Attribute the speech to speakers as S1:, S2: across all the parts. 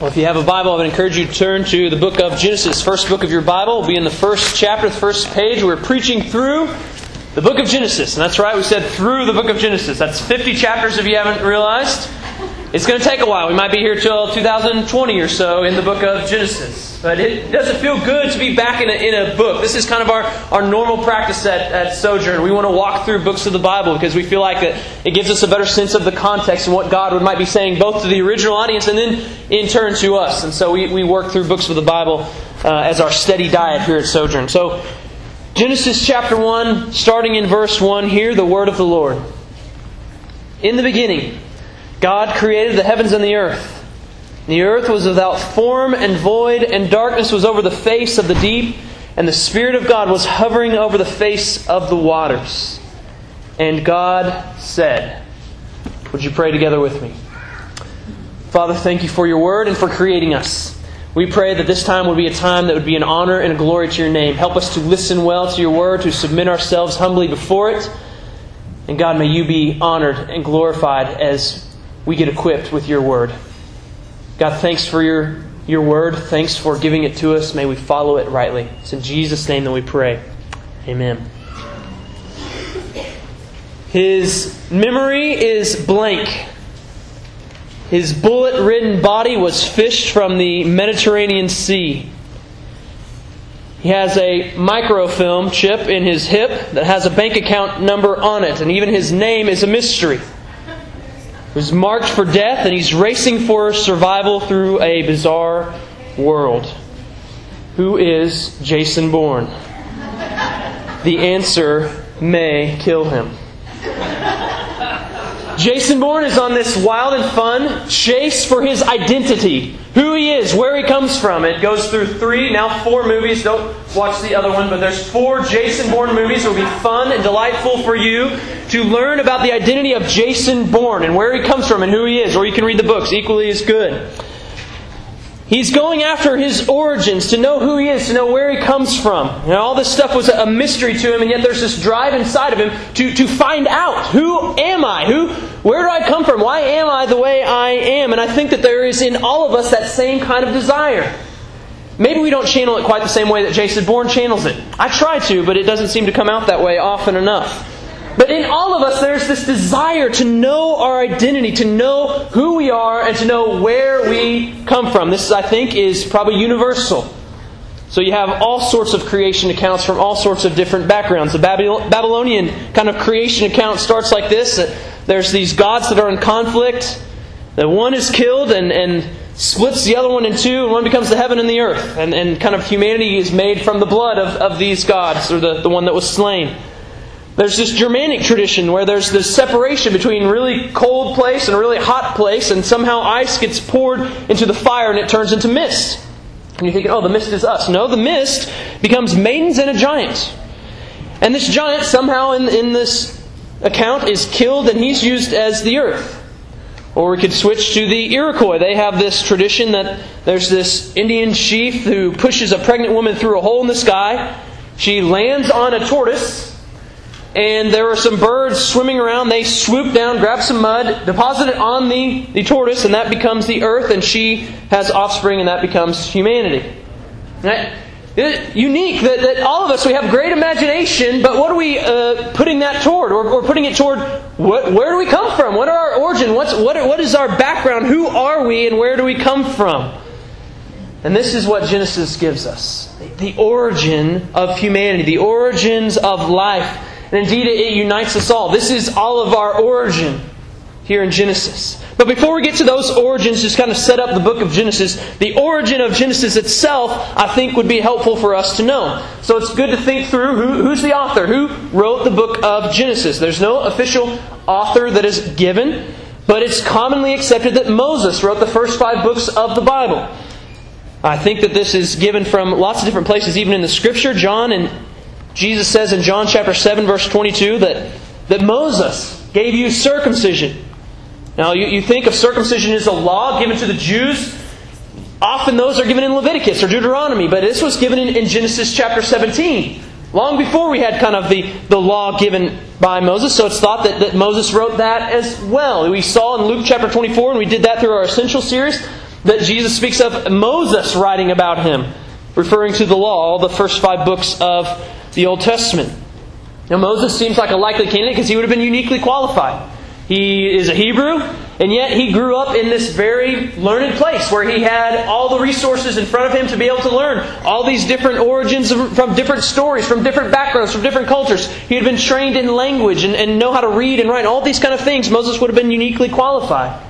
S1: Well, if you have a Bible, I would encourage you to turn to the book of Genesis. First book of your Bible will be in the first chapter, the first page. We're preaching through the book of Genesis. And that's right, we said through the book of Genesis. That's 50 chapters if you haven't realized. It's going to take a while. We might be here till 2020 or so in the book of Genesis. But it doesn't feel good to be back in a, in a book. This is kind of our, our normal practice at, at Sojourn. We want to walk through books of the Bible because we feel like that it gives us a better sense of the context and what God might be saying both to the original audience and then in turn to us. And so we, we work through books of the Bible uh, as our steady diet here at Sojourn. So, Genesis chapter 1, starting in verse 1, hear the word of the Lord. In the beginning, God created the heavens and the earth. The earth was without form and void, and darkness was over the face of the deep, and the Spirit of God was hovering over the face of the waters. And God said, Would you pray together with me? Father, thank you for your word and for creating us. We pray that this time would be a time that would be an honor and a glory to your name. Help us to listen well to your word, to submit ourselves humbly before it. And God, may you be honored and glorified as we get equipped with your word. God, thanks for your, your word. Thanks for giving it to us. May we follow it rightly. It's in Jesus' name that we pray. Amen. His memory is blank. His bullet ridden body was fished from the Mediterranean Sea. He has a microfilm chip in his hip that has a bank account number on it, and even his name is a mystery was marked for death, and he's racing for survival through a bizarre world. Who is Jason Bourne? The answer may kill him. Jason Bourne is on this wild and fun chase for his identity. Who he is, where he comes from. It goes through three, now four movies. Don't watch the other one, but there's four Jason Bourne movies. It will be fun and delightful for you to learn about the identity of Jason Bourne and where he comes from and who he is. Or you can read the books, equally as good. He's going after his origins, to know who he is, to know where he comes from. And all this stuff was a mystery to him, and yet there's this drive inside of him to, to find out who am I? Who where do I come from? Why am I the way I am? And I think that there is in all of us that same kind of desire. Maybe we don't channel it quite the same way that Jason Bourne channels it. I try to, but it doesn't seem to come out that way often enough. But in all of us, there's this desire to know our identity, to know who we are, and to know where we come from. This, I think, is probably universal. So you have all sorts of creation accounts from all sorts of different backgrounds. The Babylonian kind of creation account starts like this there's these gods that are in conflict. The one is killed and, and splits the other one in two, and one becomes the heaven and the earth. And, and kind of humanity is made from the blood of, of these gods, or the, the one that was slain. There's this Germanic tradition where there's this separation between really cold place and a really hot place, and somehow ice gets poured into the fire and it turns into mist. And you're thinking, oh, the mist is us. No, the mist becomes maidens and a giant. And this giant, somehow in, in this account, is killed and he's used as the earth. Or we could switch to the Iroquois. They have this tradition that there's this Indian chief who pushes a pregnant woman through a hole in the sky. She lands on a tortoise and there are some birds swimming around. They swoop down, grab some mud, deposit it on the, the tortoise, and that becomes the earth, and she has offspring, and that becomes humanity. Right? Unique that, that all of us, we have great imagination, but what are we uh, putting that toward? Or, or putting it toward what, where do we come from? What are our origin? What's, what, what is our background? Who are we, and where do we come from? And this is what Genesis gives us the origin of humanity, the origins of life. And indeed, it unites us all. This is all of our origin here in Genesis. But before we get to those origins, just kind of set up the book of Genesis, the origin of Genesis itself, I think, would be helpful for us to know. So it's good to think through who, who's the author? Who wrote the book of Genesis? There's no official author that is given, but it's commonly accepted that Moses wrote the first five books of the Bible. I think that this is given from lots of different places, even in the Scripture. John and Jesus says in John chapter 7, verse 22, that, that Moses gave you circumcision. Now, you, you think of circumcision as a law given to the Jews. Often those are given in Leviticus or Deuteronomy, but this was given in, in Genesis chapter 17. Long before we had kind of the, the law given by Moses, so it's thought that, that Moses wrote that as well. We saw in Luke chapter 24, and we did that through our essential series, that Jesus speaks of Moses writing about him, referring to the law, the first five books of the Old Testament. Now, Moses seems like a likely candidate because he would have been uniquely qualified. He is a Hebrew, and yet he grew up in this very learned place where he had all the resources in front of him to be able to learn all these different origins from different stories, from different backgrounds, from different cultures. He had been trained in language and, and know how to read and write, all these kind of things. Moses would have been uniquely qualified.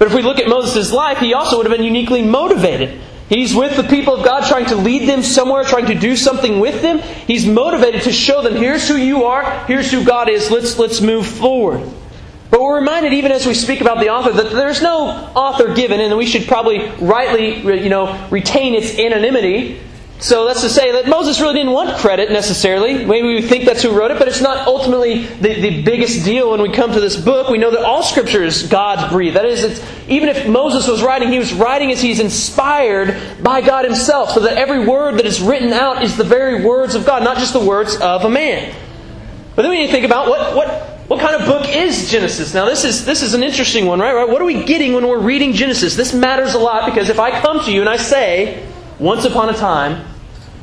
S1: But if we look at Moses' life, he also would have been uniquely motivated. He's with the people of God, trying to lead them somewhere, trying to do something with them. He's motivated to show them, here's who you are, here's who God is, let's, let's move forward. But we're reminded, even as we speak about the author, that there's no author given, and we should probably rightly, you know, retain its anonymity. So that's to say that Moses really didn't want credit necessarily. Maybe we think that's who wrote it, but it's not ultimately the, the biggest deal when we come to this book. We know that all Scripture is God's breathed. That is, even if Moses was writing, he was writing as he's inspired by God himself, so that every word that is written out is the very words of God, not just the words of a man. But then we need to think about what, what what kind of book is Genesis? Now, this is, this is an interesting one, right? What are we getting when we're reading Genesis? This matters a lot because if I come to you and I say, once upon a time,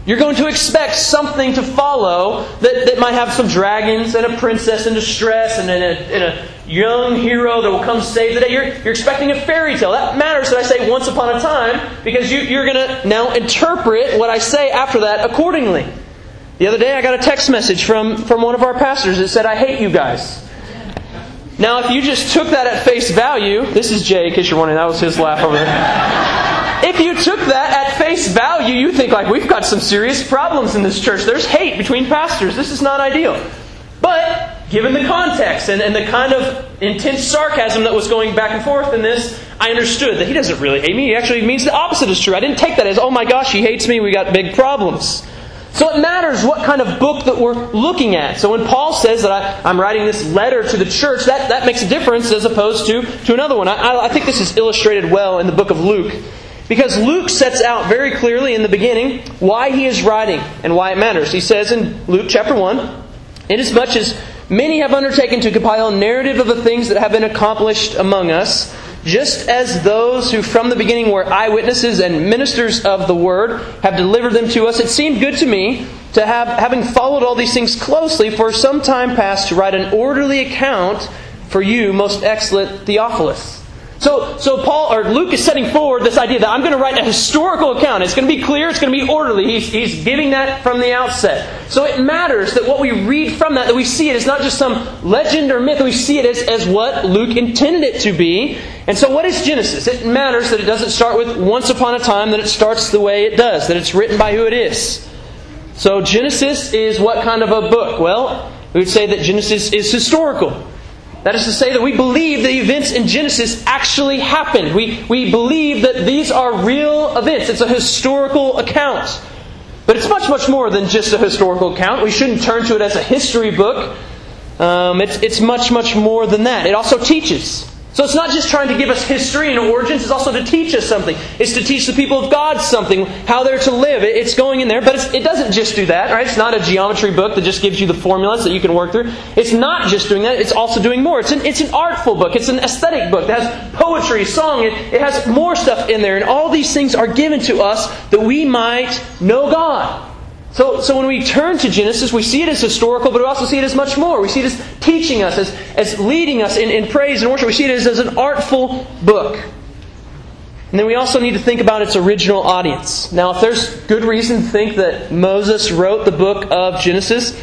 S1: you're going to expect something to follow that, that might have some dragons and a princess in distress and, and, a, and a young hero that will come save the day. You're, you're expecting a fairy tale. That matters that I say once upon a time because you, you're going to now interpret what I say after that accordingly. The other day I got a text message from, from one of our pastors that said, I hate you guys. Now, if you just took that at face value, this is Jay, in case you're wondering, that was his laugh over there. If you took that at face value, you think like we've got some serious problems in this church. There's hate between pastors. This is not ideal. But given the context and, and the kind of intense sarcasm that was going back and forth in this, I understood that he doesn't really hate me. He actually means the opposite is true. I didn't take that as, oh my gosh, he hates me, we got big problems. So it matters what kind of book that we're looking at. So when Paul says that I, am writing this letter to the church, that, that makes a difference as opposed to, to another one. I, I think this is illustrated well in the book of Luke. Because Luke sets out very clearly in the beginning why he is writing and why it matters. He says in Luke chapter 1 Inasmuch as many have undertaken to compile a narrative of the things that have been accomplished among us, just as those who from the beginning were eyewitnesses and ministers of the word have delivered them to us, it seemed good to me to have, having followed all these things closely for some time past, to write an orderly account for you, most excellent Theophilus so, so Paul or Luke is setting forward this idea that I'm going to write a historical account. It's going to be clear. It's going to be orderly. He's, he's giving that from the outset. So it matters that what we read from that, that we see it is not just some legend or myth. We see it as, as what Luke intended it to be. And so what is Genesis? It matters that it doesn't start with once upon a time, that it starts the way it does, that it's written by who it is. So Genesis is what kind of a book? Well, we would say that Genesis is historical. That is to say, that we believe the events in Genesis actually happened. We, we believe that these are real events. It's a historical account. But it's much, much more than just a historical account. We shouldn't turn to it as a history book. Um, it's, it's much, much more than that. It also teaches. So it's not just trying to give us history and origins, it's also to teach us something. It's to teach the people of God something, how they're to live. It's going in there, but it doesn't just do that, right? It's not a geometry book that just gives you the formulas that you can work through. It's not just doing that, it's also doing more. It's an, it's an artful book, it's an aesthetic book that has poetry, song, it, it has more stuff in there, and all these things are given to us that we might know God. So, so when we turn to Genesis, we see it as historical, but we also see it as much more. We see it as teaching us, as, as leading us in, in praise and worship. We see it as, as an artful book. And then we also need to think about its original audience. Now, if there's good reason to think that Moses wrote the book of Genesis,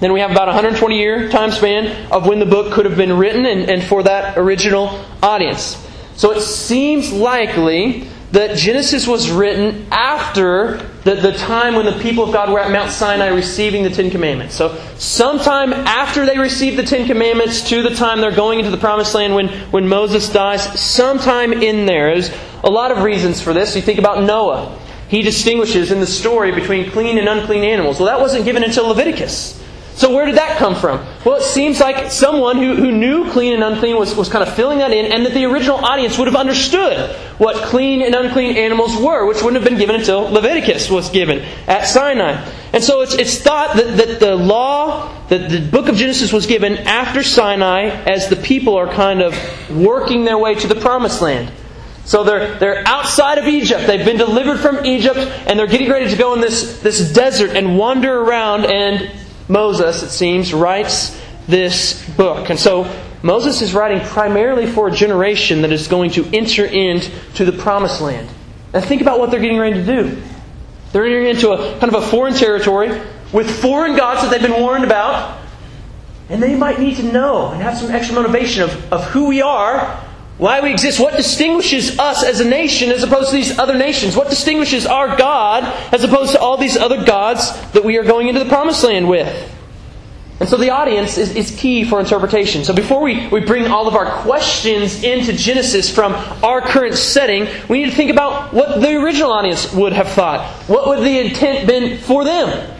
S1: then we have about a 120 year time span of when the book could have been written and, and for that original audience. So it seems likely that Genesis was written after the, the time when the people of God were at Mount Sinai receiving the Ten Commandments. So, sometime after they received the Ten Commandments to the time they're going into the Promised Land when, when Moses dies, sometime in there. There's a lot of reasons for this. You think about Noah. He distinguishes in the story between clean and unclean animals. Well, that wasn't given until Leviticus. So where did that come from? Well, it seems like someone who, who knew clean and unclean was, was kind of filling that in, and that the original audience would have understood what clean and unclean animals were, which wouldn't have been given until Leviticus was given at Sinai. And so it's, it's thought that, that the law, that the book of Genesis was given after Sinai as the people are kind of working their way to the promised land. So they're, they're outside of Egypt. They've been delivered from Egypt, and they're getting ready to go in this, this desert and wander around. And Moses, it seems, writes this book. And so Moses is writing primarily for a generation that is going to enter into the promised land. Now think about what they're getting ready to do. They're entering into a kind of a foreign territory with foreign gods that they've been warned about. And they might need to know and have some extra motivation of, of who we are why we exist, what distinguishes us as a nation as opposed to these other nations, what distinguishes our God as opposed to all these other gods that we are going into the promised land with. And so the audience is, is key for interpretation. So before we, we bring all of our questions into Genesis from our current setting, we need to think about what the original audience would have thought. What would the intent been for them?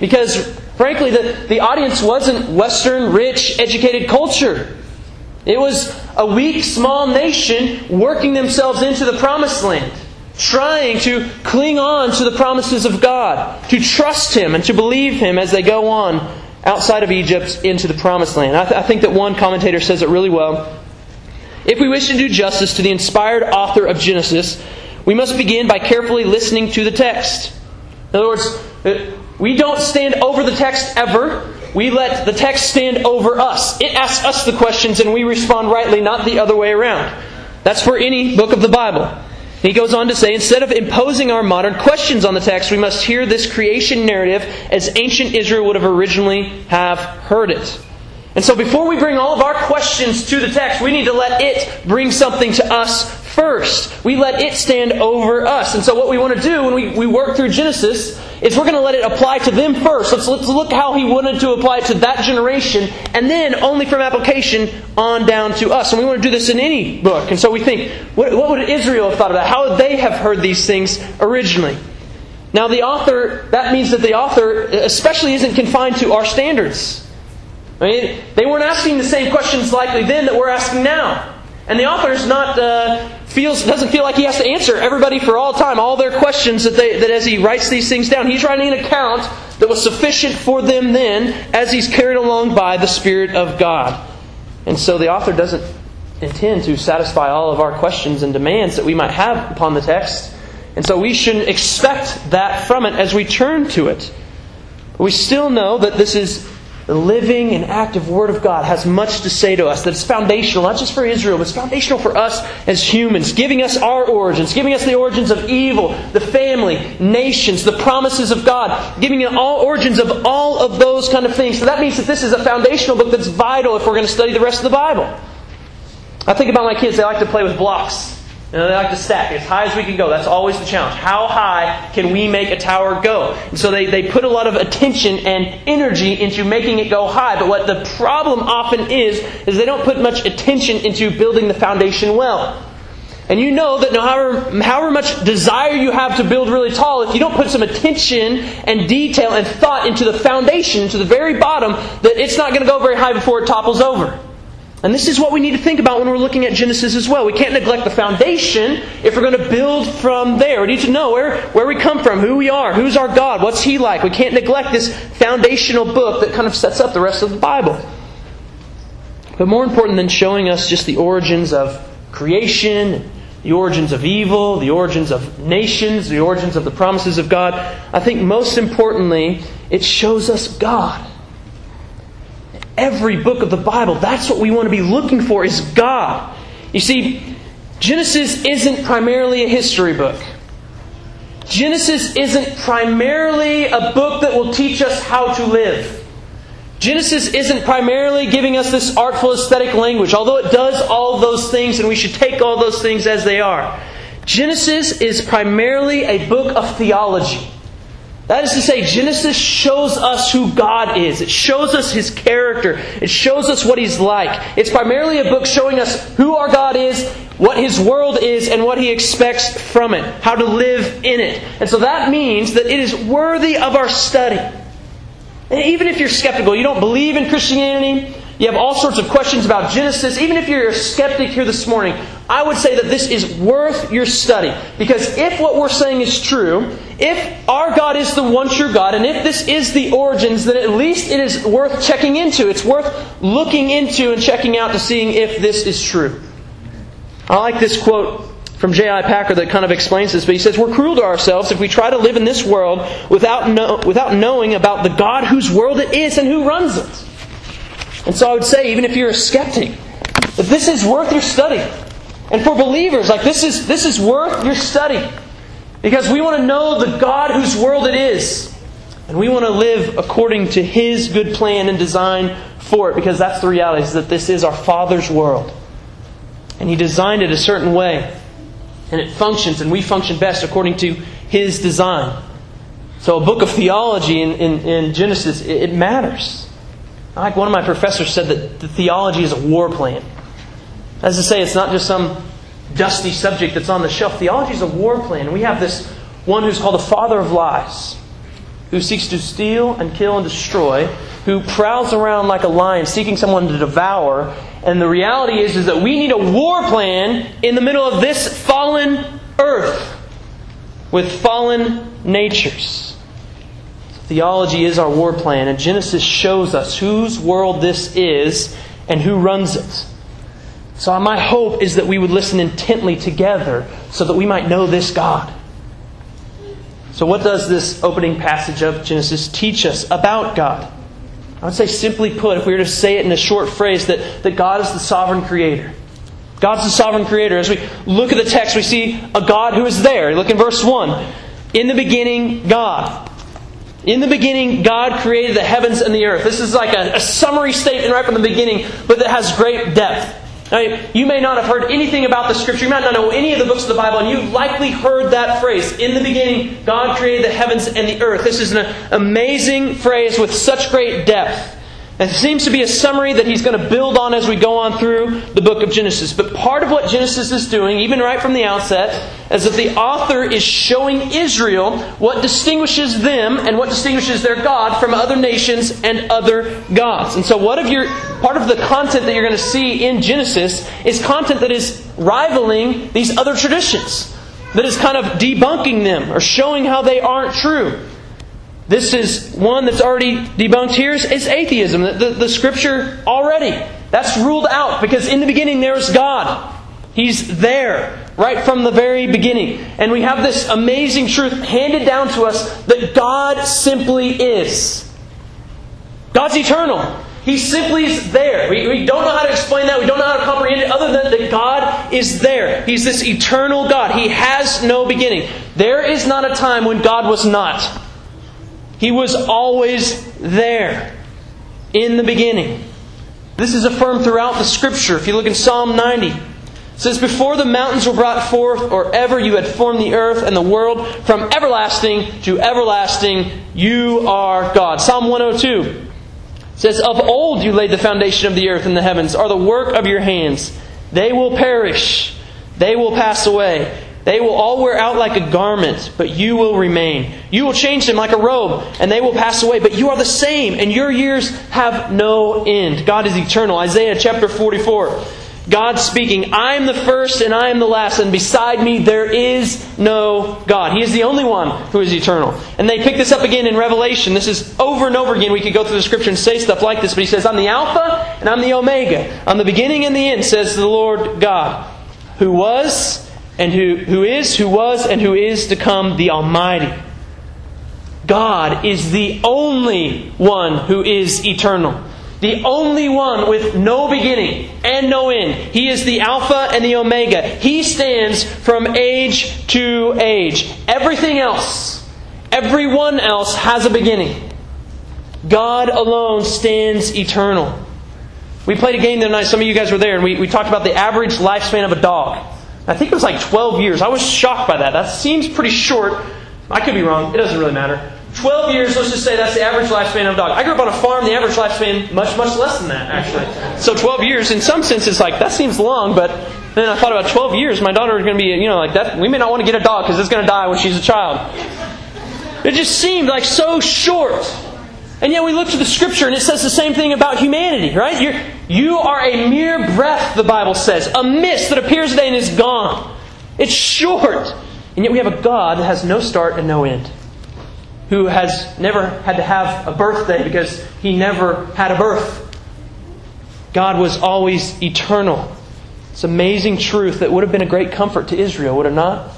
S1: Because frankly, the, the audience wasn't Western, rich, educated culture. It was a weak, small nation working themselves into the promised land, trying to cling on to the promises of God, to trust Him and to believe Him as they go on outside of Egypt into the promised land. I, th- I think that one commentator says it really well. If we wish to do justice to the inspired author of Genesis, we must begin by carefully listening to the text. In other words, uh, we don't stand over the text ever. We let the text stand over us. It asks us the questions and we respond rightly, not the other way around. That's for any book of the Bible. He goes on to say, instead of imposing our modern questions on the text, we must hear this creation narrative as ancient Israel would have originally have heard it. And so before we bring all of our questions to the text, we need to let it bring something to us first. We let it stand over us. And so what we want to do when we, we work through Genesis is we're going to let it apply to them first. Let's, let's look how he wanted to apply it to that generation, and then only from application on down to us. And we want to do this in any book. And so we think, what, what would Israel have thought of that? How would they have heard these things originally? Now, the author, that means that the author especially isn't confined to our standards. I mean, they weren't asking the same questions likely then that we're asking now. And the author is not uh, feels doesn't feel like he has to answer everybody for all time, all their questions that they that as he writes these things down. He's writing an account that was sufficient for them then as he's carried along by the Spirit of God. And so the author doesn't intend to satisfy all of our questions and demands that we might have upon the text. And so we shouldn't expect that from it as we turn to it. But we still know that this is the living and active Word of God has much to say to us. That it's foundational, not just for Israel, but it's foundational for us as humans, giving us our origins, giving us the origins of evil, the family, nations, the promises of God, giving us all origins of all of those kind of things. So that means that this is a foundational book that's vital if we're going to study the rest of the Bible. I think about my kids, they like to play with blocks. Know, they like to stack as high as we can go. That's always the challenge. How high can we make a tower go? And so they, they put a lot of attention and energy into making it go high. But what the problem often is, is they don't put much attention into building the foundation well. And you know that no however, however much desire you have to build really tall, if you don't put some attention and detail and thought into the foundation, into the very bottom, that it's not going to go very high before it topples over. And this is what we need to think about when we're looking at Genesis as well. We can't neglect the foundation if we're going to build from there. We need to know where, where we come from, who we are, who's our God, what's He like. We can't neglect this foundational book that kind of sets up the rest of the Bible. But more important than showing us just the origins of creation, the origins of evil, the origins of nations, the origins of the promises of God, I think most importantly, it shows us God every book of the Bible. That's what we want to be looking for is God. You see, Genesis isn't primarily a history book. Genesis isn't primarily a book that will teach us how to live. Genesis isn't primarily giving us this artful aesthetic language, although it does all those things and we should take all those things as they are. Genesis is primarily a book of theology. That is to say, Genesis shows us who God is. It shows us His character. It shows us what He's like. It's primarily a book showing us who our God is, what His world is, and what He expects from it, how to live in it. And so that means that it is worthy of our study. And even if you're skeptical, you don't believe in Christianity, you have all sorts of questions about Genesis. Even if you're a skeptic here this morning, I would say that this is worth your study. Because if what we're saying is true, if our God is the one true God, and if this is the origins, then at least it is worth checking into. It's worth looking into and checking out to seeing if this is true. I like this quote from J.I. Packer that kind of explains this, but he says, We're cruel to ourselves if we try to live in this world without, know, without knowing about the God whose world it is and who runs it. And so I would say, even if you're a skeptic, that this is worth your study. And for believers, like this is, this is worth your study. Because we want to know the God whose world it is. And we want to live according to His good plan and design for it. Because that's the reality, is that this is our Father's world. And He designed it a certain way. And it functions, and we function best according to His design. So a book of theology in, in, in Genesis, it, it matters. Like one of my professors said that the theology is a war plan. As to say, it's not just some dusty subject that's on the shelf. Theology is a war plan. We have this one who's called the father of lies, who seeks to steal and kill and destroy, who prowls around like a lion seeking someone to devour. And the reality is, is that we need a war plan in the middle of this fallen earth with fallen natures. Theology is our war plan, and Genesis shows us whose world this is and who runs it. So, my hope is that we would listen intently together so that we might know this God. So, what does this opening passage of Genesis teach us about God? I would say, simply put, if we were to say it in a short phrase, that, that God is the sovereign creator. God's the sovereign creator. As we look at the text, we see a God who is there. Look in verse 1. In the beginning, God. In the beginning, God created the heavens and the earth. This is like a, a summary statement right from the beginning, but that has great depth. Now, you may not have heard anything about the Scripture. You might not know any of the books of the Bible, and you've likely heard that phrase. In the beginning, God created the heavens and the earth. This is an amazing phrase with such great depth. It seems to be a summary that he's going to build on as we go on through the book of Genesis. But part of what Genesis is doing, even right from the outset, is that the author is showing Israel what distinguishes them and what distinguishes their God from other nations and other gods. And so, what of your part of the content that you're going to see in Genesis is content that is rivaling these other traditions, that is kind of debunking them or showing how they aren't true. This is one that's already debunked here is atheism. The, the, the, scripture already. That's ruled out because in the beginning there's God. He's there right from the very beginning. And we have this amazing truth handed down to us that God simply is. God's eternal. He simply is there. We, we don't know how to explain that. We don't know how to comprehend it other than that God is there. He's this eternal God. He has no beginning. There is not a time when God was not. He was always there in the beginning. This is affirmed throughout the scripture. If you look in Psalm 90, it says, Before the mountains were brought forth, or ever you had formed the earth and the world, from everlasting to everlasting, you are God. Psalm 102 says, Of old you laid the foundation of the earth and the heavens, are the work of your hands. They will perish, they will pass away. They will all wear out like a garment, but you will remain. You will change them like a robe, and they will pass away, but you are the same, and your years have no end. God is eternal. Isaiah chapter 44. God speaking, I am the first and I am the last, and beside me there is no God. He is the only one who is eternal. And they pick this up again in Revelation. This is over and over again. We could go through the scripture and say stuff like this, but he says, I'm the Alpha and I'm the Omega. I'm the beginning and the end, says the Lord God, who was and who, who is, who was, and who is to come, the Almighty. God is the only one who is eternal. The only one with no beginning and no end. He is the Alpha and the Omega. He stands from age to age. Everything else, everyone else has a beginning. God alone stands eternal. We played a game the other night. Some of you guys were there, and we, we talked about the average lifespan of a dog. I think it was like 12 years. I was shocked by that. That seems pretty short. I could be wrong. It doesn't really matter. 12 years, let's just say that's the average lifespan of a dog. I grew up on a farm, the average lifespan much, much less than that, actually. So 12 years, in some sense, it's like, that seems long, but then I thought about 12 years, my daughter is going to be, you know, like that. We may not want to get a dog because it's going to die when she's a child. It just seemed like so short. And yet we look to the scripture and it says the same thing about humanity, right? You're, you are a mere breath, the Bible says, a mist that appears today and is gone. It's short. And yet we have a God that has no start and no end, who has never had to have a birthday because he never had a birth. God was always eternal. It's amazing truth that would have been a great comfort to Israel, would it not?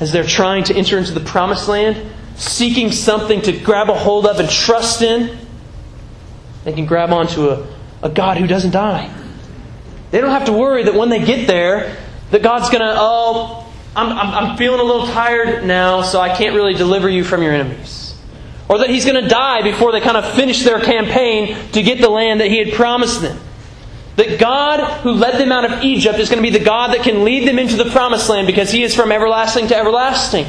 S1: As they're trying to enter into the promised land, seeking something to grab a hold of and trust in, they can grab onto a, a God who doesn't die. They don't have to worry that when they get there, that God's going to, oh, I'm, I'm, I'm feeling a little tired now, so I can't really deliver you from your enemies. Or that He's going to die before they kind of finish their campaign to get the land that He had promised them. That God, who led them out of Egypt, is going to be the God that can lead them into the promised land because He is from everlasting to everlasting.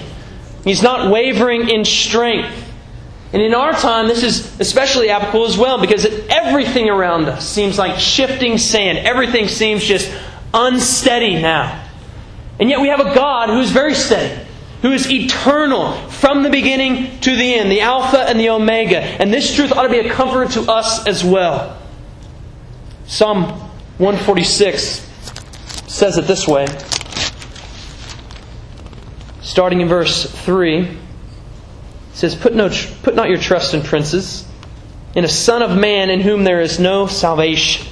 S1: He's not wavering in strength. And in our time, this is especially applicable as well because everything around us seems like shifting sand. Everything seems just unsteady now. And yet we have a God who is very steady, who is eternal from the beginning to the end, the Alpha and the Omega. And this truth ought to be a comfort to us as well. Psalm 146 says it this way, starting in verse 3 it says, put, no, put not your trust in princes, in a son of man in whom there is no salvation.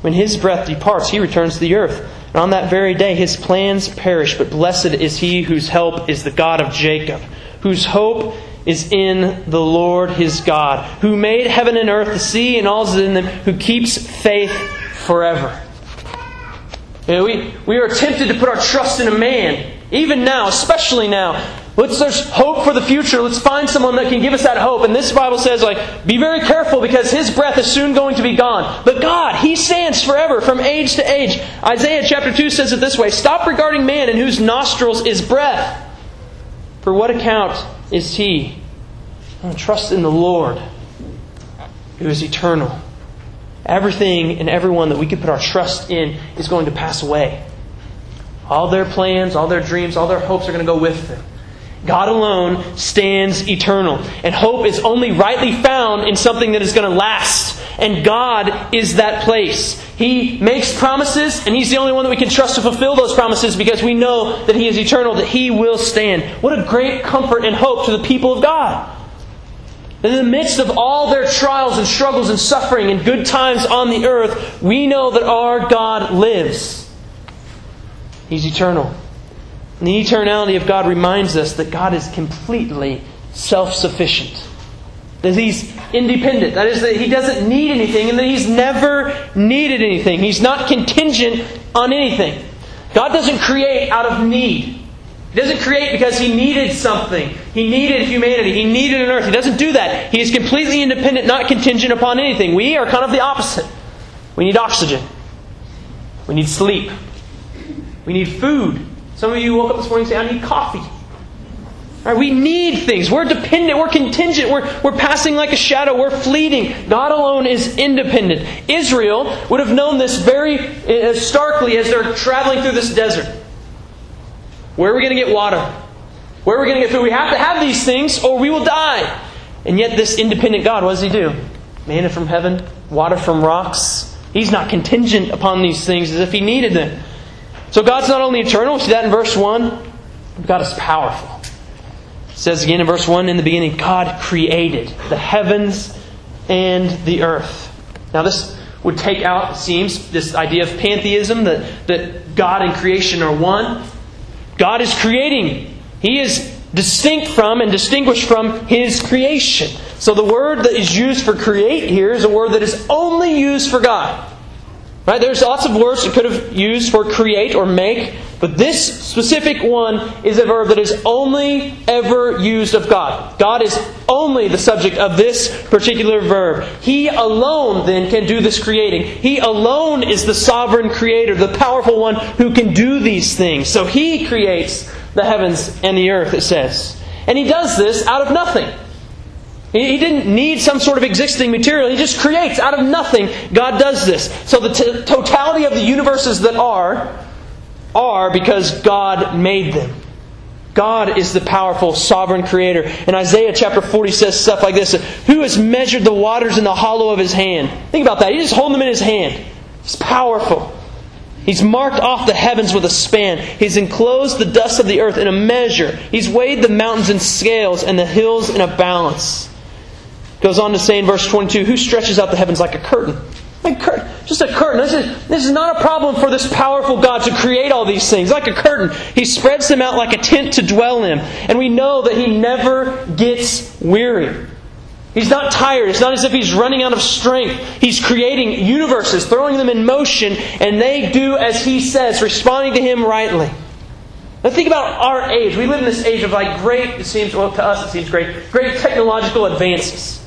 S1: When his breath departs, he returns to the earth. And on that very day his plans perish. But blessed is he whose help is the God of Jacob, whose hope is in the Lord his God, who made heaven and earth, the sea, and all that is in them, who keeps faith forever. You know, we, we are tempted to put our trust in a man, even now, especially now. Let's there's hope for the future. Let's find someone that can give us that hope. And this Bible says, like, be very careful because his breath is soon going to be gone. But God, he stands forever from age to age. Isaiah chapter 2 says it this way Stop regarding man in whose nostrils is breath. For what account is he? Trust in the Lord, who is eternal. Everything and everyone that we could put our trust in is going to pass away. All their plans, all their dreams, all their hopes are going to go with them. God alone stands eternal. And hope is only rightly found in something that is going to last. And God is that place. He makes promises, and He's the only one that we can trust to fulfill those promises because we know that He is eternal, that He will stand. What a great comfort and hope to the people of God. In the midst of all their trials and struggles and suffering and good times on the earth, we know that our God lives. He's eternal. And the eternality of God reminds us that God is completely self sufficient. That He's independent. That is, that He doesn't need anything and that He's never needed anything. He's not contingent on anything. God doesn't create out of need. He doesn't create because He needed something. He needed humanity. He needed an earth. He doesn't do that. He is completely independent, not contingent upon anything. We are kind of the opposite. We need oxygen. We need sleep. We need food. Some of you woke up this morning and say, I need coffee. Right, we need things. We're dependent. We're contingent. We're, we're passing like a shadow. We're fleeting. God alone is independent. Israel would have known this very uh, starkly as they're traveling through this desert. Where are we going to get water? Where are we going to get food? We have to have these things or we will die. And yet, this independent God, what does He do? Manna from heaven, water from rocks. He's not contingent upon these things as if He needed them. So God's not only eternal, we see that in verse 1, God is powerful. It says again in verse 1 in the beginning, God created the heavens and the earth. Now, this would take out, it seems, this idea of pantheism, that, that God and creation are one. God is creating, He is distinct from and distinguished from His creation. So the word that is used for create here is a word that is only used for God. Right? There's lots of words that could have used for create or make, but this specific one is a verb that is only ever used of God. God is only the subject of this particular verb. He alone then can do this creating. He alone is the sovereign creator, the powerful one who can do these things. So he creates the heavens and the earth, it says. And he does this out of nothing. He didn't need some sort of existing material. He just creates out of nothing. God does this. So the t- totality of the universes that are, are because God made them. God is the powerful, sovereign creator. And Isaiah chapter 40 says stuff like this Who has measured the waters in the hollow of his hand? Think about that. He just holding them in his hand. He's powerful. He's marked off the heavens with a span. He's enclosed the dust of the earth in a measure. He's weighed the mountains in scales and the hills in a balance. Goes on to say in verse 22 Who stretches out the heavens like a curtain Like cur- just a curtain. This is, this is not a problem for this powerful God to create all these things. Like a curtain, He spreads them out like a tent to dwell in. And we know that He never gets weary. He's not tired. It's not as if He's running out of strength. He's creating universes, throwing them in motion, and they do as He says, responding to Him rightly. Now think about our age. We live in this age of like great, it seems, well, to us it seems great, great technological advances.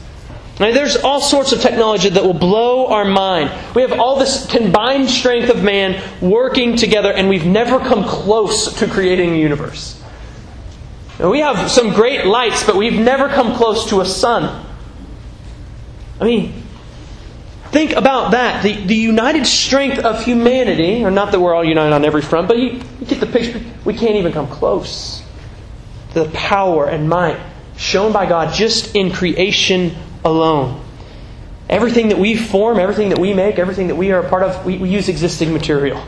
S1: Now, there's all sorts of technology that will blow our mind. We have all this combined strength of man working together, and we've never come close to creating a universe. Now, we have some great lights, but we've never come close to a sun. I mean, think about that. The, the united strength of humanity, or not that we're all united on every front, but you, you get the picture. We can't even come close the power and might shown by God just in creation alone. Everything that we form, everything that we make, everything that we are a part of, we, we use existing material.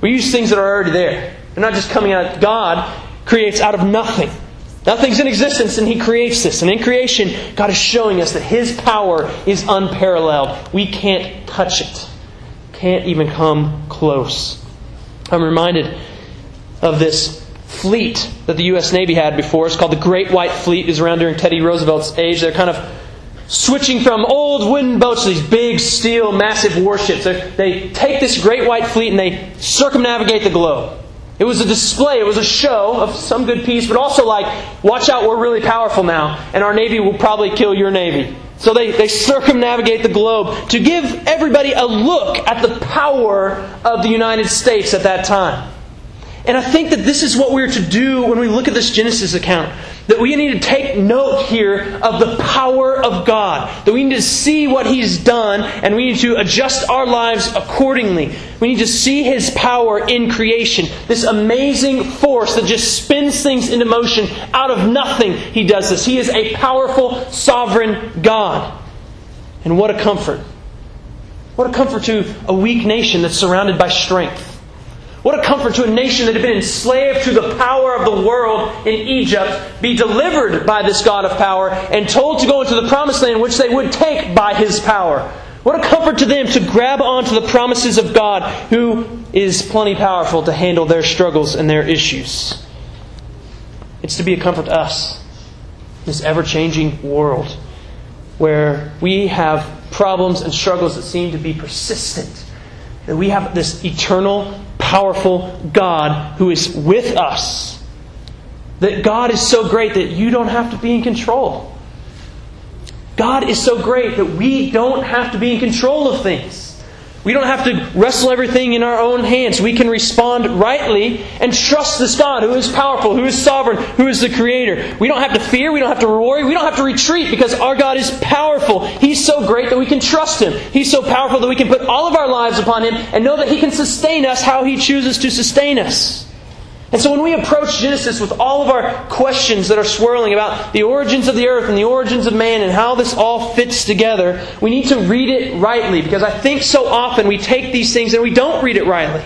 S1: We use things that are already there. They're not just coming out. God creates out of nothing. Nothing's in existence and He creates this. And in creation, God is showing us that His power is unparalleled. We can't touch it, can't even come close. I'm reminded of this fleet that the U.S. Navy had before. It's called the Great White Fleet. It was around during Teddy Roosevelt's age. They're kind of switching from old wooden boats to these big steel, massive warships. They're, they take this Great White Fleet and they circumnavigate the globe. It was a display, it was a show of some good peace, but also like, watch out, we're really powerful now, and our Navy will probably kill your Navy. So they, they circumnavigate the globe to give everybody a look at the power of the United States at that time. And I think that this is what we're to do when we look at this Genesis account. That we need to take note here of the power of God. That we need to see what He's done and we need to adjust our lives accordingly. We need to see His power in creation. This amazing force that just spins things into motion out of nothing. He does this. He is a powerful, sovereign God. And what a comfort. What a comfort to a weak nation that's surrounded by strength. What a comfort to a nation that had been enslaved to the power of the world in Egypt, be delivered by this God of power, and told to go into the promised land, which they would take by his power. What a comfort to them to grab onto the promises of God, who is plenty powerful to handle their struggles and their issues. It's to be a comfort to us, this ever changing world, where we have problems and struggles that seem to be persistent. That we have this eternal powerful God who is with us. That God is so great that you don't have to be in control. God is so great that we don't have to be in control of things. We don't have to wrestle everything in our own hands. We can respond rightly and trust this God who is powerful, who is sovereign, who is the creator. We don't have to fear, we don't have to worry, we don't have to retreat because our God is powerful. He's so great that we can trust him. He's so powerful that we can put all of our lives upon him and know that he can sustain us how he chooses to sustain us. And so when we approach Genesis with all of our questions that are swirling about the origins of the earth and the origins of man and how this all fits together, we need to read it rightly because I think so often we take these things and we don't read it rightly.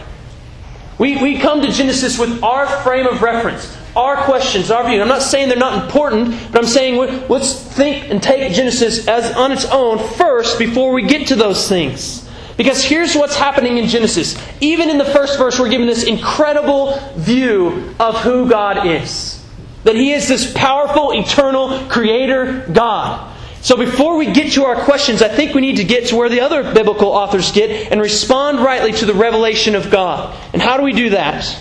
S1: We, we come to Genesis with our frame of reference, our questions, our view. I'm not saying they're not important, but I'm saying let's think and take Genesis as on its own first before we get to those things. Because here's what's happening in Genesis. Even in the first verse, we're given this incredible view of who God is. That He is this powerful, eternal, creator God. So before we get to our questions, I think we need to get to where the other biblical authors get and respond rightly to the revelation of God. And how do we do that?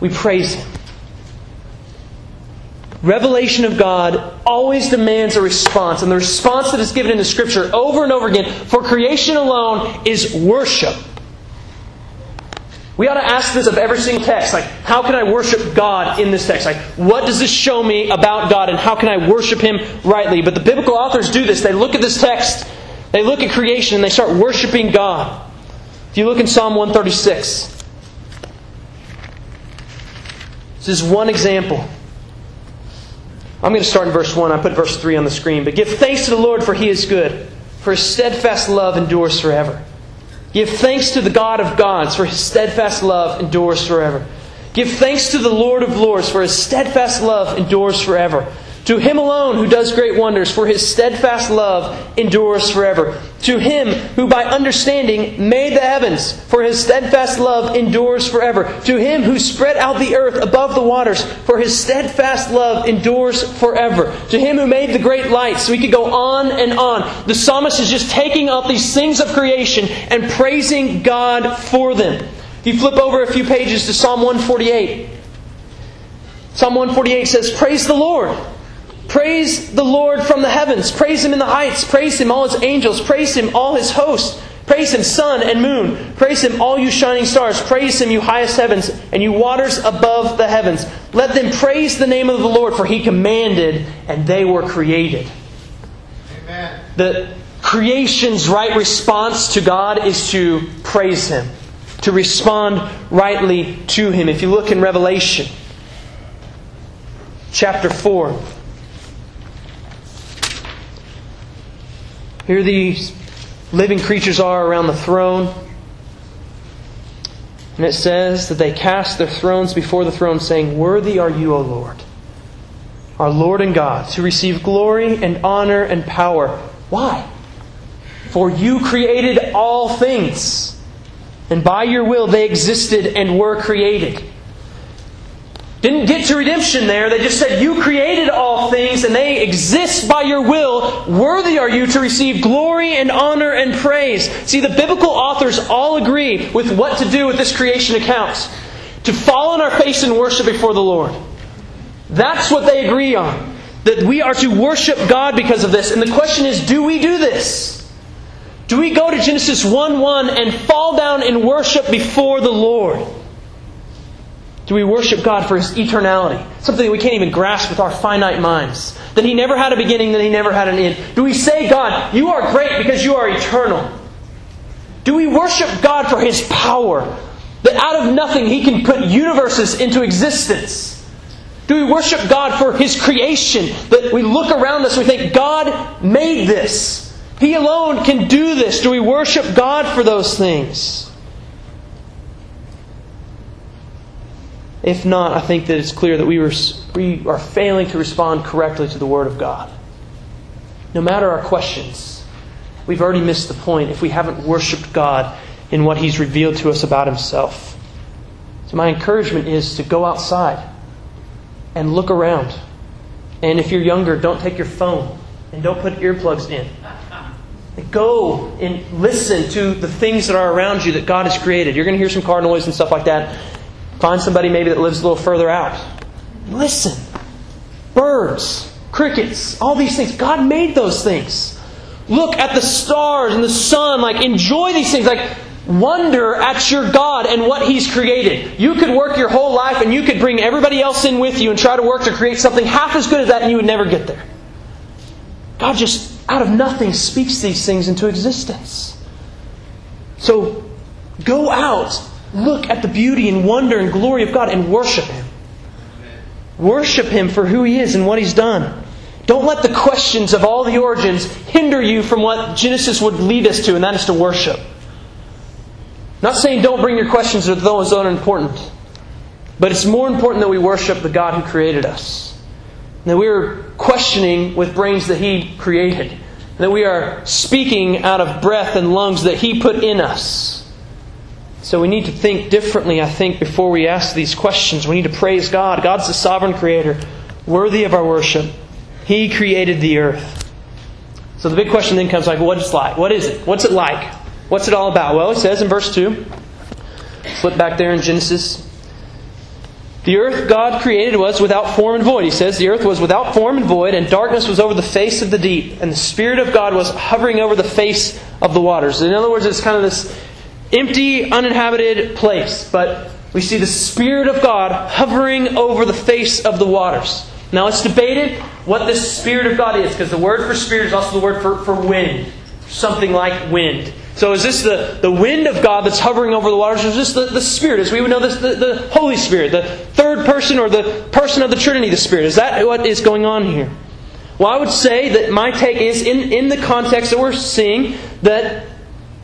S1: We praise Him. Revelation of God always demands a response, and the response that is given in the Scripture over and over again for creation alone is worship. We ought to ask this of every single text. Like, how can I worship God in this text? Like, what does this show me about God, and how can I worship Him rightly? But the biblical authors do this. They look at this text, they look at creation, and they start worshiping God. If you look in Psalm 136, this is one example. I'm going to start in verse 1. I put verse 3 on the screen. But give thanks to the Lord, for he is good, for his steadfast love endures forever. Give thanks to the God of gods, for his steadfast love endures forever. Give thanks to the Lord of lords, for his steadfast love endures forever. To him alone who does great wonders, for his steadfast love endures forever. To him who by understanding made the heavens, for his steadfast love endures forever. To him who spread out the earth above the waters, for his steadfast love endures forever. To him who made the great lights, So we could go on and on. The psalmist is just taking up these things of creation and praising God for them. If you flip over a few pages to Psalm 148, Psalm 148 says, Praise the Lord. Praise the Lord from the heavens. Praise Him in the heights. Praise Him, all His angels. Praise Him, all His hosts. Praise Him, sun and moon. Praise Him, all you shining stars. Praise Him, you highest heavens, and you waters above the heavens. Let them praise the name of the Lord, for He commanded, and they were created. Amen. The creation's right response to God is to praise Him, to respond rightly to Him. If you look in Revelation chapter 4, Here these living creatures are around the throne. And it says that they cast their thrones before the throne, saying, Worthy are you, O Lord, our Lord and God, to receive glory and honor and power. Why? For you created all things, and by your will they existed and were created. Didn't get to redemption there. They just said, You created all things and they exist by your will. Worthy are you to receive glory and honor and praise. See, the biblical authors all agree with what to do with this creation account to fall on our face and worship before the Lord. That's what they agree on. That we are to worship God because of this. And the question is do we do this? Do we go to Genesis 1 1 and fall down in worship before the Lord? Do we worship God for His eternality? Something we can't even grasp with our finite minds. That He never had a beginning, that He never had an end. Do we say, God, you are great because you are eternal? Do we worship God for His power? That out of nothing He can put universes into existence? Do we worship God for His creation? That we look around us and we think, God made this. He alone can do this. Do we worship God for those things? If not, I think that it's clear that we, we are failing to respond correctly to the Word of God. No matter our questions, we've already missed the point if we haven't worshiped God in what He's revealed to us about Himself. So, my encouragement is to go outside and look around. And if you're younger, don't take your phone and don't put earplugs in. Go and listen to the things that are around you that God has created. You're going to hear some car noise and stuff like that. Find somebody maybe that lives a little further out. Listen. Birds, crickets, all these things. God made those things. Look at the stars and the sun. Like, enjoy these things. Like, wonder at your God and what He's created. You could work your whole life and you could bring everybody else in with you and try to work to create something half as good as that and you would never get there. God just, out of nothing, speaks these things into existence. So, go out Look at the beauty and wonder and glory of God and worship Him. Worship Him for who He is and what He's done. Don't let the questions of all the origins hinder you from what Genesis would lead us to, and that is to worship. Not saying don't bring your questions to those that are important, but it's more important that we worship the God who created us. That we are questioning with brains that He created. That we are speaking out of breath and lungs that He put in us. So we need to think differently, I think, before we ask these questions. We need to praise God. God's the sovereign creator, worthy of our worship. He created the earth. So the big question then comes like, what is like? What is it? What's it like? What's it all about? Well, it says in verse 2, flip back there in Genesis. The earth God created was without form and void. He says the earth was without form and void, and darkness was over the face of the deep, and the Spirit of God was hovering over the face of the waters. In other words, it's kind of this empty, uninhabited place. But we see the Spirit of God hovering over the face of the waters. Now it's debated what the Spirit of God is, because the word for Spirit is also the word for, for wind. Something like wind. So is this the, the wind of God that's hovering over the waters, or is this the, the Spirit, as we would know this, the, the Holy Spirit, the third person or the person of the Trinity, the Spirit? Is that what is going on here? Well, I would say that my take is, in, in the context that we're seeing, that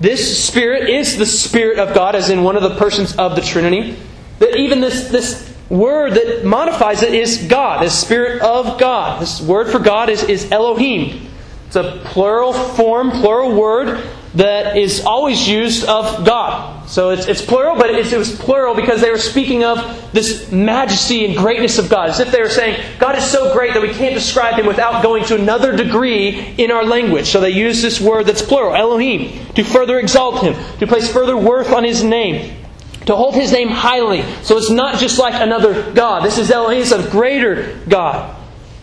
S1: this Spirit is the Spirit of God, as in one of the persons of the Trinity. That even this, this word that modifies it is God, the Spirit of God. This word for God is, is Elohim. It's a plural form, plural word that is always used of God. So it's, it's plural, but it was plural because they were speaking of this majesty and greatness of God. As if they were saying, God is so great that we can't describe Him without going to another degree in our language. So they use this word that's plural, Elohim, to further exalt Him, to place further worth on His name to hold his name highly. So it's not just like another God. This is Elohim, it's a greater God.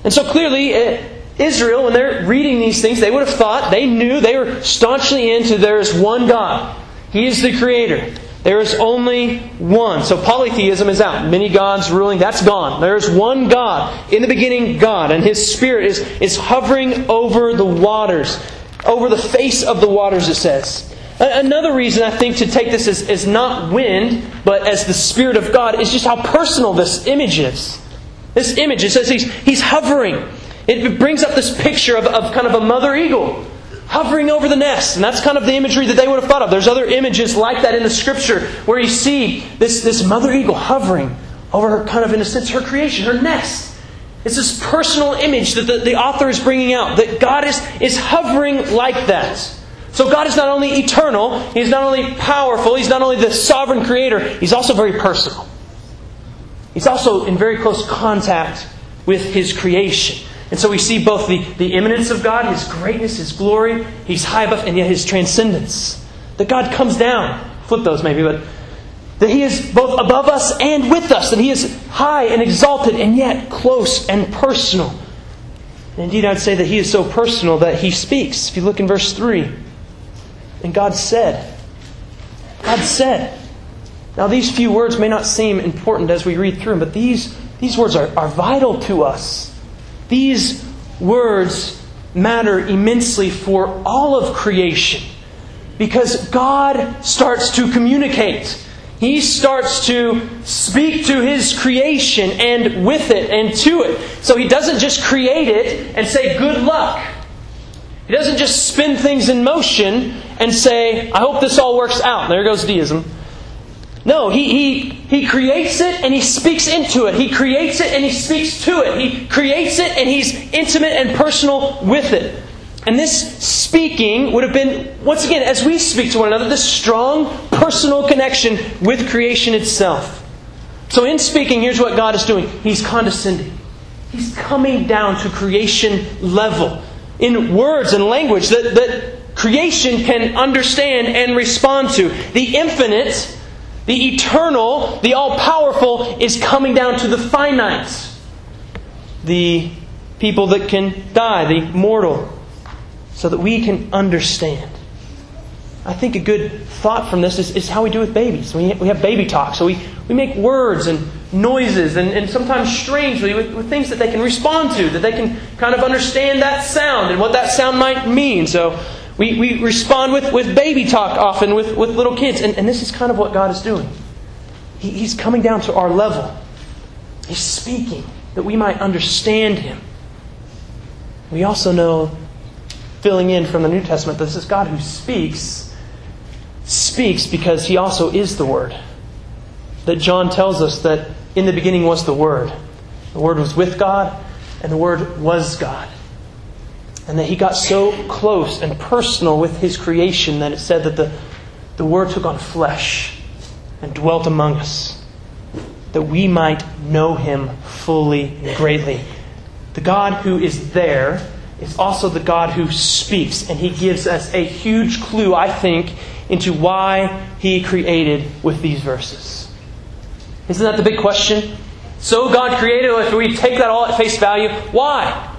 S1: And so clearly, eh, Israel, when they're reading these things, they would have thought, they knew, they were staunchly into there is one God. He is the creator. There is only one. So polytheism is out. Many gods ruling, that's gone. There is one God. In the beginning, God. And His Spirit is, is hovering over the waters, over the face of the waters, it says. Another reason I think to take this as, as not wind, but as the Spirit of God, is just how personal this image is. This image, it says he's, he's hovering. It brings up this picture of, of kind of a mother eagle hovering over the nest. And that's kind of the imagery that they would have thought of. There's other images like that in the scripture where you see this, this mother eagle hovering over her, kind of in a sense, her creation, her nest. It's this personal image that the, the author is bringing out, that God is, is hovering like that. So God is not only eternal, He's not only powerful, He's not only the sovereign creator, He's also very personal. He's also in very close contact with His creation. And so we see both the, the immanence of God, His greatness, His glory, He's high above, and yet His transcendence. That God comes down. Flip those maybe, but that He is both above us and with us, that He is high and exalted, and yet close and personal. And indeed, I'd say that He is so personal that He speaks. If you look in verse 3, and God said, God said. Now, these few words may not seem important as we read through them, but these, these words are, are vital to us. These words matter immensely for all of creation because God starts to communicate. He starts to speak to His creation and with it and to it. So He doesn't just create it and say, good luck. He doesn't just spin things in motion and say, I hope this all works out. There goes deism. No, he, he, he creates it and he speaks into it. He creates it and he speaks to it. He creates it and he's intimate and personal with it. And this speaking would have been, once again, as we speak to one another, this strong personal connection with creation itself. So, in speaking, here's what God is doing He's condescending, He's coming down to creation level in words and language that, that creation can understand and respond to. The infinite, the eternal, the all powerful is coming down to the finite. The people that can die, the mortal, so that we can understand. I think a good thought from this is, is how we do with babies. We, we have baby talk. So we, we make words and noises and, and sometimes strangely with, with things that they can respond to, that they can kind of understand that sound and what that sound might mean. So we, we respond with, with baby talk often with, with little kids. And, and this is kind of what God is doing. He, he's coming down to our level. He's speaking that we might understand Him. We also know, filling in from the New Testament, that this is God who speaks, speaks because He also is the Word. That John tells us that in the beginning was the Word. The Word was with God, and the Word was God. And that He got so close and personal with His creation that it said that the, the Word took on flesh and dwelt among us, that we might know Him fully and greatly. The God who is there is also the God who speaks, and He gives us a huge clue, I think, into why He created with these verses. Isn't that the big question? So God created, if we take that all at face value, why?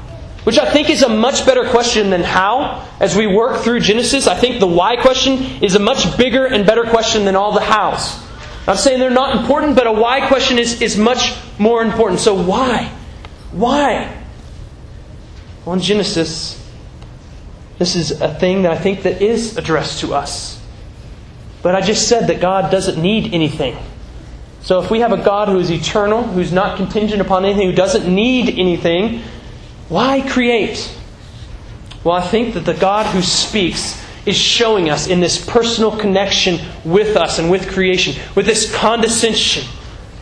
S1: Which I think is a much better question than how. As we work through Genesis, I think the why question is a much bigger and better question than all the hows. I'm saying they're not important, but a why question is, is much more important. So why? Why? Well, in Genesis, this is a thing that I think that is addressed to us. But I just said that God doesn't need anything. So if we have a God who is eternal, who's not contingent upon anything, who doesn't need anything, why create? Well, I think that the God who speaks is showing us in this personal connection with us and with creation, with this condescension,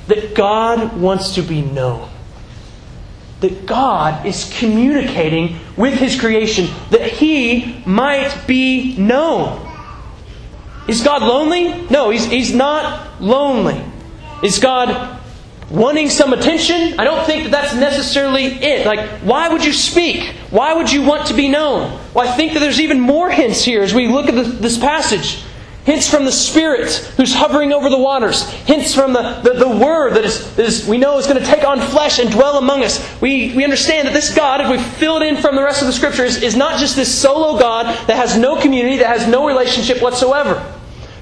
S1: that God wants to be known. That God is communicating with His creation that He might be known. Is God lonely? No, He's, he's not lonely. Is God wanting some attention? I don't think that that's necessarily it. Like, why would you speak? Why would you want to be known? Well, I think that there's even more hints here as we look at this passage. Hints from the Spirit who's hovering over the waters. Hints from the, the, the Word that is, is, we know is going to take on flesh and dwell among us. We, we understand that this God, if we fill it in from the rest of the Scriptures, is not just this solo God that has no community, that has no relationship whatsoever.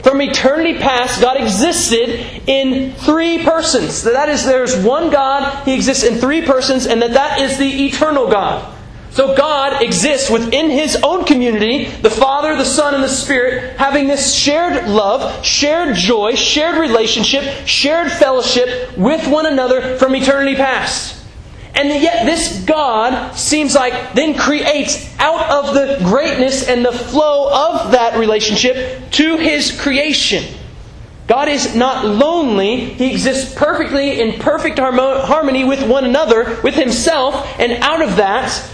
S1: From eternity past, God existed in three persons. That is, there's one God, He exists in three persons, and that that is the eternal God. So God exists within His own community, the Father, the Son, and the Spirit, having this shared love, shared joy, shared relationship, shared fellowship with one another from eternity past. And yet, this God seems like then creates out of the greatness and the flow of that relationship to His creation. God is not lonely. He exists perfectly in perfect harmony with one another, with Himself, and out of that,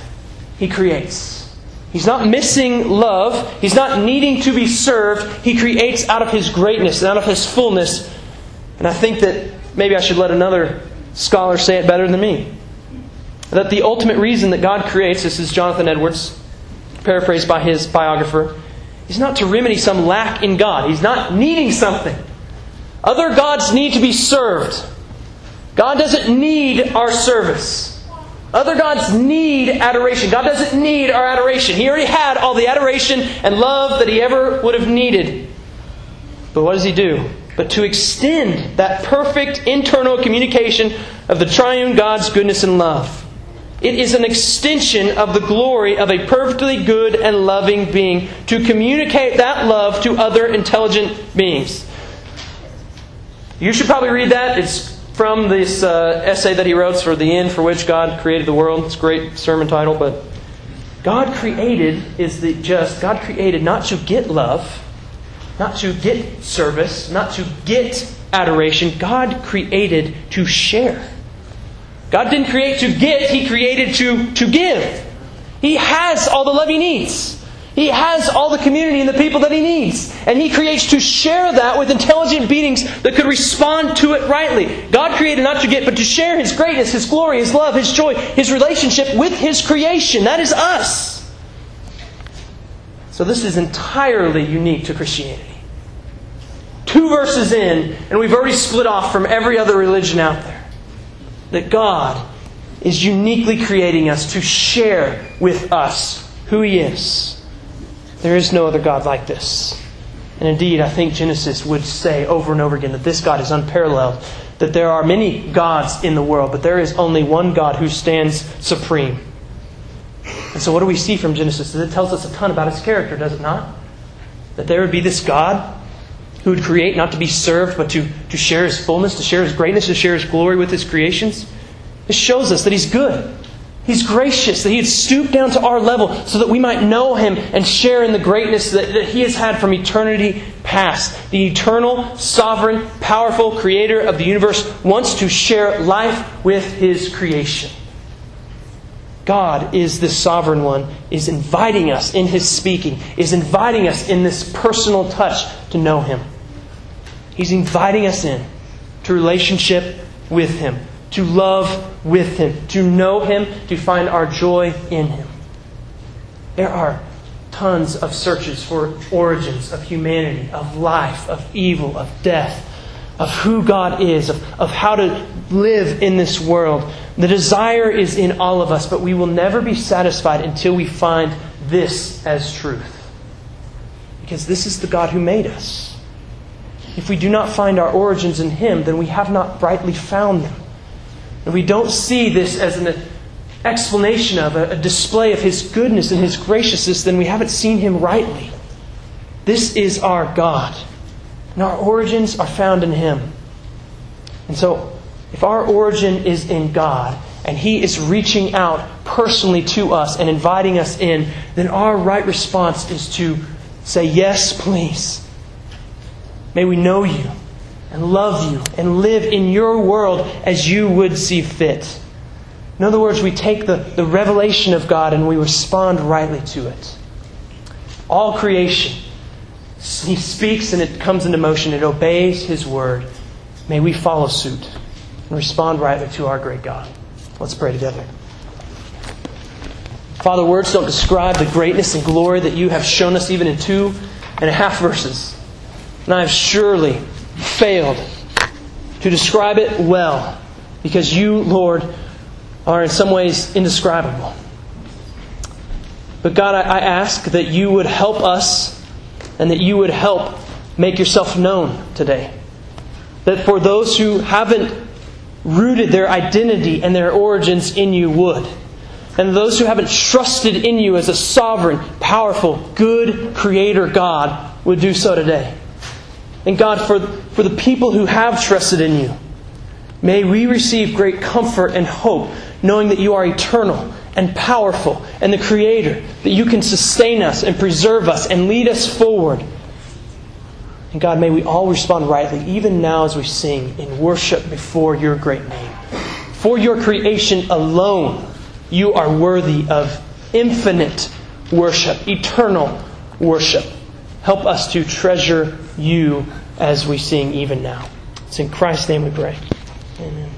S1: he creates. He's not missing love. He's not needing to be served. He creates out of His greatness and out of His fullness. And I think that maybe I should let another scholar say it better than me. That the ultimate reason that God creates, this is Jonathan Edwards, paraphrased by his biographer, is not to remedy some lack in God. He's not needing something. Other gods need to be served. God doesn't need our service. Other gods need adoration. God doesn't need our adoration. He already had all the adoration and love that he ever would have needed. But what does he do? But to extend that perfect internal communication of the triune God's goodness and love. It is an extension of the glory of a perfectly good and loving being to communicate that love to other intelligent beings. You should probably read that. It's from this uh, essay that he wrote for the end for which God created the world. It's a great sermon title, but God created is the just God created not to get love, not to get service, not to get adoration. God created to share. God didn't create to get, He created to, to give. He has all the love He needs. He has all the community and the people that he needs. And he creates to share that with intelligent beings that could respond to it rightly. God created not to get, but to share his greatness, his glory, his love, his joy, his relationship with his creation. That is us. So this is entirely unique to Christianity. Two verses in, and we've already split off from every other religion out there. That God is uniquely creating us to share with us who He is. There is no other God like this. And indeed, I think Genesis would say over and over again that this God is unparalleled. That there are many gods in the world, but there is only one God who stands supreme. And so, what do we see from Genesis? It tells us a ton about his character, does it not? That there would be this God who would create not to be served, but to, to share his fullness, to share his greatness, to share his glory with his creations. This shows us that he's good. He's gracious that He had stooped down to our level so that we might know Him and share in the greatness that, that He has had from eternity past. The eternal, sovereign, powerful Creator of the universe wants to share life with His creation. God is the sovereign one, is inviting us in His speaking, is inviting us in this personal touch to know Him. He's inviting us in to relationship with Him to love with Him, to know Him, to find our joy in Him. There are tons of searches for origins of humanity, of life, of evil, of death, of who God is, of, of how to live in this world. The desire is in all of us, but we will never be satisfied until we find this as truth. Because this is the God who made us. If we do not find our origins in Him, then we have not rightly found them and we don't see this as an explanation of, a, a display of His goodness and His graciousness, then we haven't seen Him rightly. This is our God. And our origins are found in Him. And so, if our origin is in God, and He is reaching out personally to us and inviting us in, then our right response is to say, Yes, please. May we know you. and love you and live in your world as you would see fit. In other words, we take the, the revelation of God and we respond rightly to it. All creation, He speaks and it comes into motion. It obeys His word. May we follow suit and respond rightly to our great God. Let's pray together. Father, words don't describe the greatness and glory that you have shown us even in two and a half verses. And I have surely failed to describe it well because you, Lord, are in some ways indescribable. But God, I ask that you would help us and that you would help make yourself known today. That for those who haven't rooted their identity and their origins in you would and those who haven't trusted in you as a sovereign, powerful, good creator God would do so today. And God, for, for the people who have trusted in you, may we receive great comfort and hope, knowing that you are eternal and powerful and the creator, that you can sustain us and preserve us and lead us forward. And God, may we all respond rightly, even now as we sing in worship before your great name. For your creation alone you are worthy of infinite worship, eternal worship. Help us to treasure you as we sing even now. It's in Christ's name we pray. Amen.